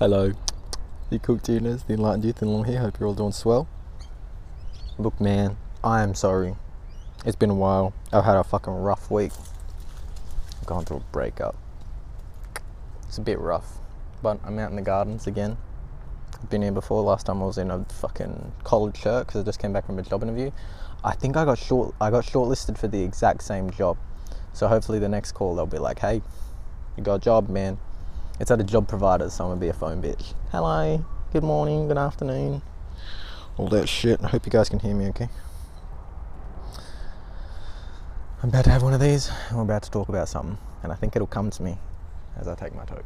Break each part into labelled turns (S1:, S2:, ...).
S1: Hello, the cook tuners, the enlightened youth, and along here. Hope you're all doing swell. Look, man, I am sorry. It's been a while. I've had a fucking rough week. I've gone through a breakup. It's a bit rough, but I'm out in the gardens again. I've been here before. Last time I was in a fucking college shirt because I just came back from a job interview. I think I got short. I got shortlisted for the exact same job. So hopefully the next call they'll be like, "Hey, you got a job, man." It's at a job provider, so I'm gonna be a phone bitch. Hello, good morning, good afternoon, all that shit. I hope you guys can hear me okay. I'm about to have one of these, and we're about to talk about something, and I think it'll come to me as I take my toke.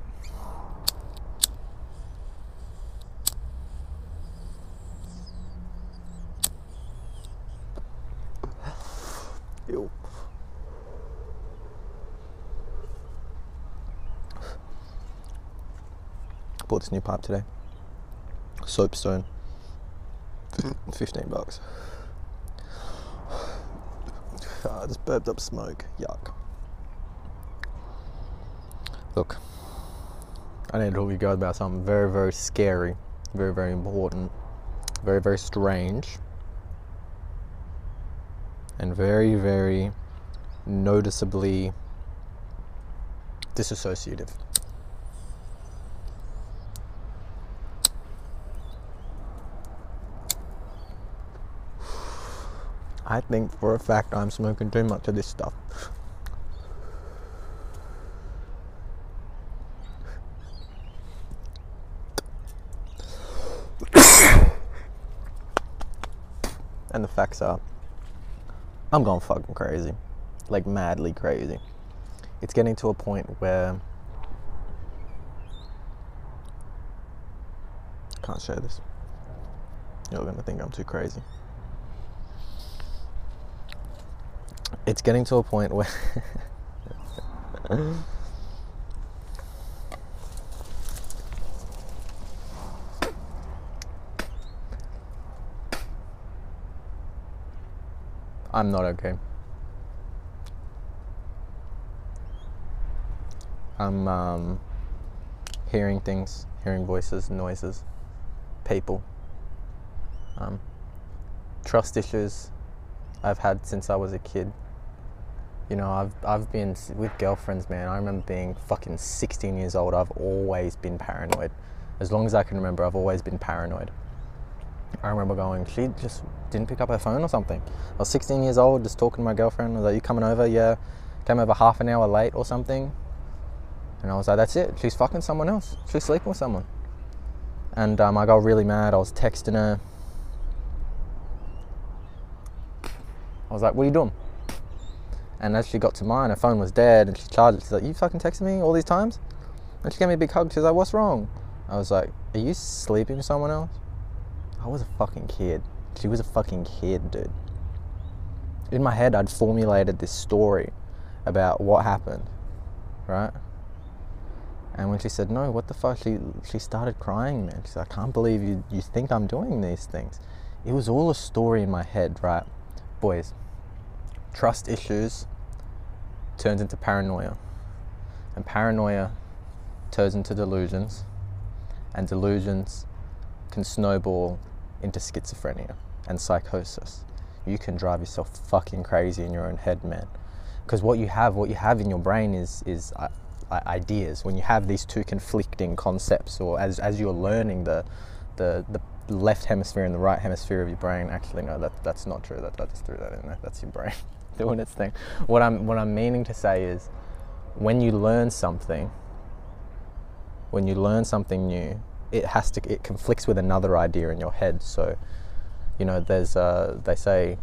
S1: Ew. Bought this new pipe today. Soapstone. 15 bucks. Ah, I just burped up smoke. Yuck. Look, I need to talk to you guys about something very, very scary, very, very important, very, very strange, and very, very noticeably disassociative. I think for a fact I'm smoking too much of this stuff. and the facts are, I'm going fucking crazy. Like madly crazy. It's getting to a point where. I can't share this. You're gonna think I'm too crazy. It's getting to a point where I'm not okay. I'm um, hearing things, hearing voices, noises, people, um, trust issues I've had since I was a kid. You know, I've I've been with girlfriends, man. I remember being fucking 16 years old. I've always been paranoid. As long as I can remember, I've always been paranoid. I remember going, she just didn't pick up her phone or something. I was 16 years old, just talking to my girlfriend. I was like, you coming over? Yeah. Came over half an hour late or something. And I was like, that's it. She's fucking someone else. She's sleeping with someone. And um, I got really mad. I was texting her. I was like, what are you doing? And as she got to mine, her phone was dead and she charged it. She's like, You fucking texted me all these times? And she gave me a big hug. She's like, What's wrong? I was like, Are you sleeping with someone else? I was a fucking kid. She was a fucking kid, dude. In my head, I'd formulated this story about what happened, right? And when she said no, what the fuck? She she started crying, man. She's like, I can't believe you you think I'm doing these things. It was all a story in my head, right? Boys, trust issues turns into paranoia. And paranoia turns into delusions. And delusions can snowball into schizophrenia and psychosis. You can drive yourself fucking crazy in your own head, man. Because what you have, what you have in your brain is is uh, ideas. When you have these two conflicting concepts, or as as you're learning the the the left hemisphere and the right hemisphere of your brain. Actually, no, that that's not true. That I just threw that in there. That's your brain doing its thing. What I'm what I'm meaning to say is, when you learn something, when you learn something new, it has to it conflicts with another idea in your head. So, you know, there's uh, they say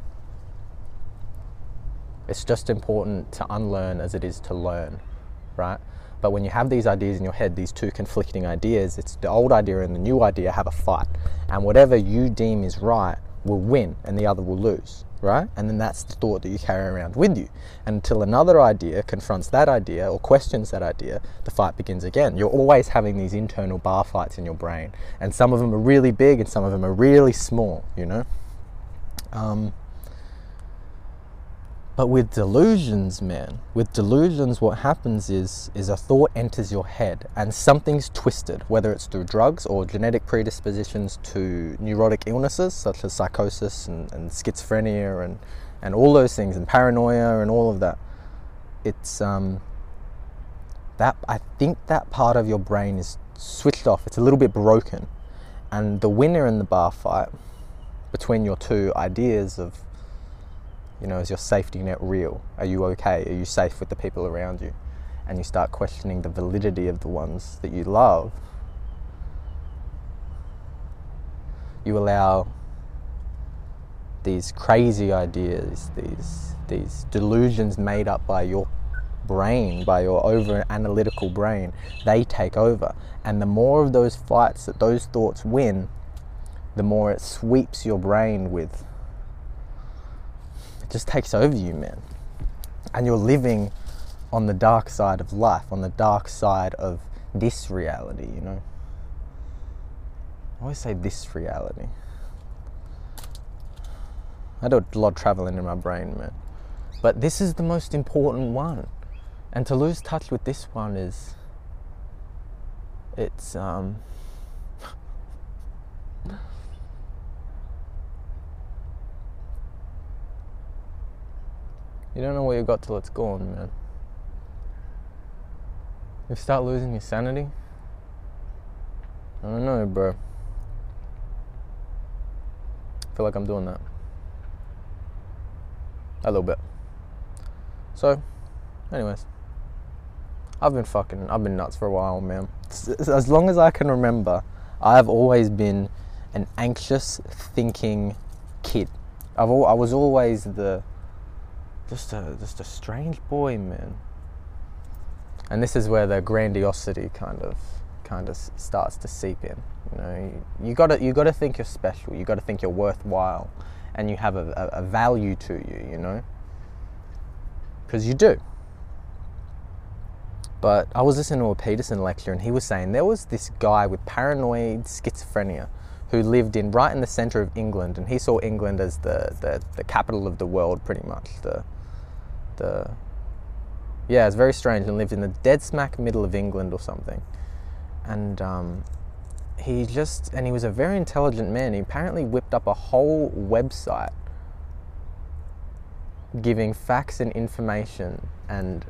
S1: it's just important to unlearn as it is to learn, right? But when you have these ideas in your head, these two conflicting ideas, it's the old idea and the new idea have a fight. And whatever you deem is right will win and the other will lose, right? And then that's the thought that you carry around with you. And until another idea confronts that idea or questions that idea, the fight begins again. You're always having these internal bar fights in your brain. And some of them are really big and some of them are really small, you know? Um, But with delusions, man, with delusions, what happens is is a thought enters your head and something's twisted, whether it's through drugs or genetic predispositions to neurotic illnesses such as psychosis and, and schizophrenia and, and all those things and paranoia and all of that. It's um, that I think that part of your brain is switched off. It's a little bit broken, and the winner in the bar fight between your two ideas of you know, is your safety net real? Are you okay? Are you safe with the people around you? And you start questioning the validity of the ones that you love. You allow these crazy ideas, these these delusions made up by your brain, by your over analytical brain, they take over. And the more of those fights that those thoughts win, the more it sweeps your brain with just takes over you, man. And you're living on the dark side of life, on the dark side of this reality, you know. I always say this reality. I do a lot of traveling in my brain, man. But this is the most important one. And to lose touch with this one is it's um You don't know what you got till it's gone, man. You start losing your sanity. I don't know, bro. I feel like I'm doing that. A little bit. So, anyways. I've been fucking, I've been nuts for a while, man. As long as I can remember, I've always been an anxious, thinking kid. I've al- I was always the just a just a strange boy, man. And this is where the grandiosity kind of kind of starts to seep in. You know, you, you gotta you gotta think you're special. You gotta think you're worthwhile, and you have a, a, a value to you. You know, because you do. But I was listening to a Peterson lecture, and he was saying there was this guy with paranoid schizophrenia who lived in right in the center of England, and he saw England as the, the, the capital of the world, pretty much the yeah, it's very strange and lived in the dead smack middle of England or something. And um, he just and he was a very intelligent man. He apparently whipped up a whole website giving facts and information and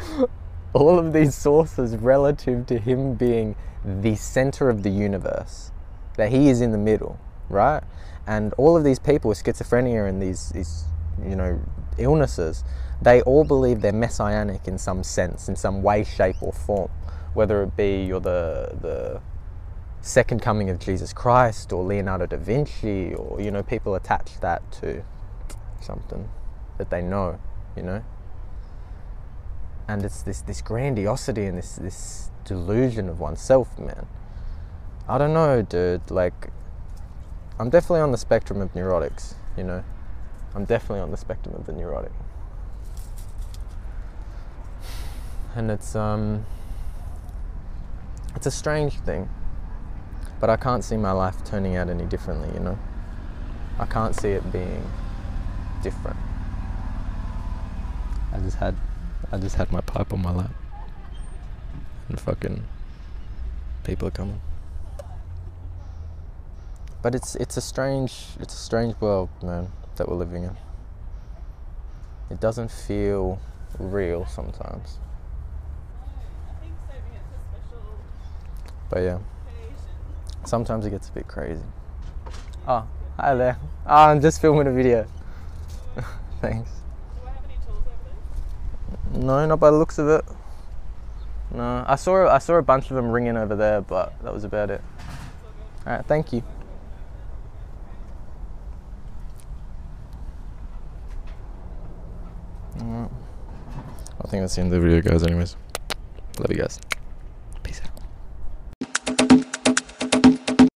S1: all of these sources relative to him being the center of the universe, that he is in the middle, right? And all of these people with schizophrenia and these, these you know, illnesses, they all believe they're messianic in some sense, in some way, shape, or form. Whether it be you're the the second coming of Jesus Christ or Leonardo da Vinci, or you know, people attach that to something that they know, you know. And it's this this grandiosity and this this delusion of oneself, man. I don't know, dude. Like, I'm definitely on the spectrum of neurotics, you know. I'm definitely on the spectrum of the neurotic. And it's um it's a strange thing. But I can't see my life turning out any differently, you know. I can't see it being different. I just had I just had my pipe on my lap. And fucking people are coming. But it's it's a strange it's a strange world, man that we're living in. It doesn't feel real sometimes. But yeah, sometimes it gets a bit crazy. Oh, hi there. Oh, I'm just filming a video. Thanks. No, not by the looks of it. No, I saw I saw a bunch of them ringing over there, but that was about it. All right, thank you. I think that's the end of the video, guys. Anyways, love you guys.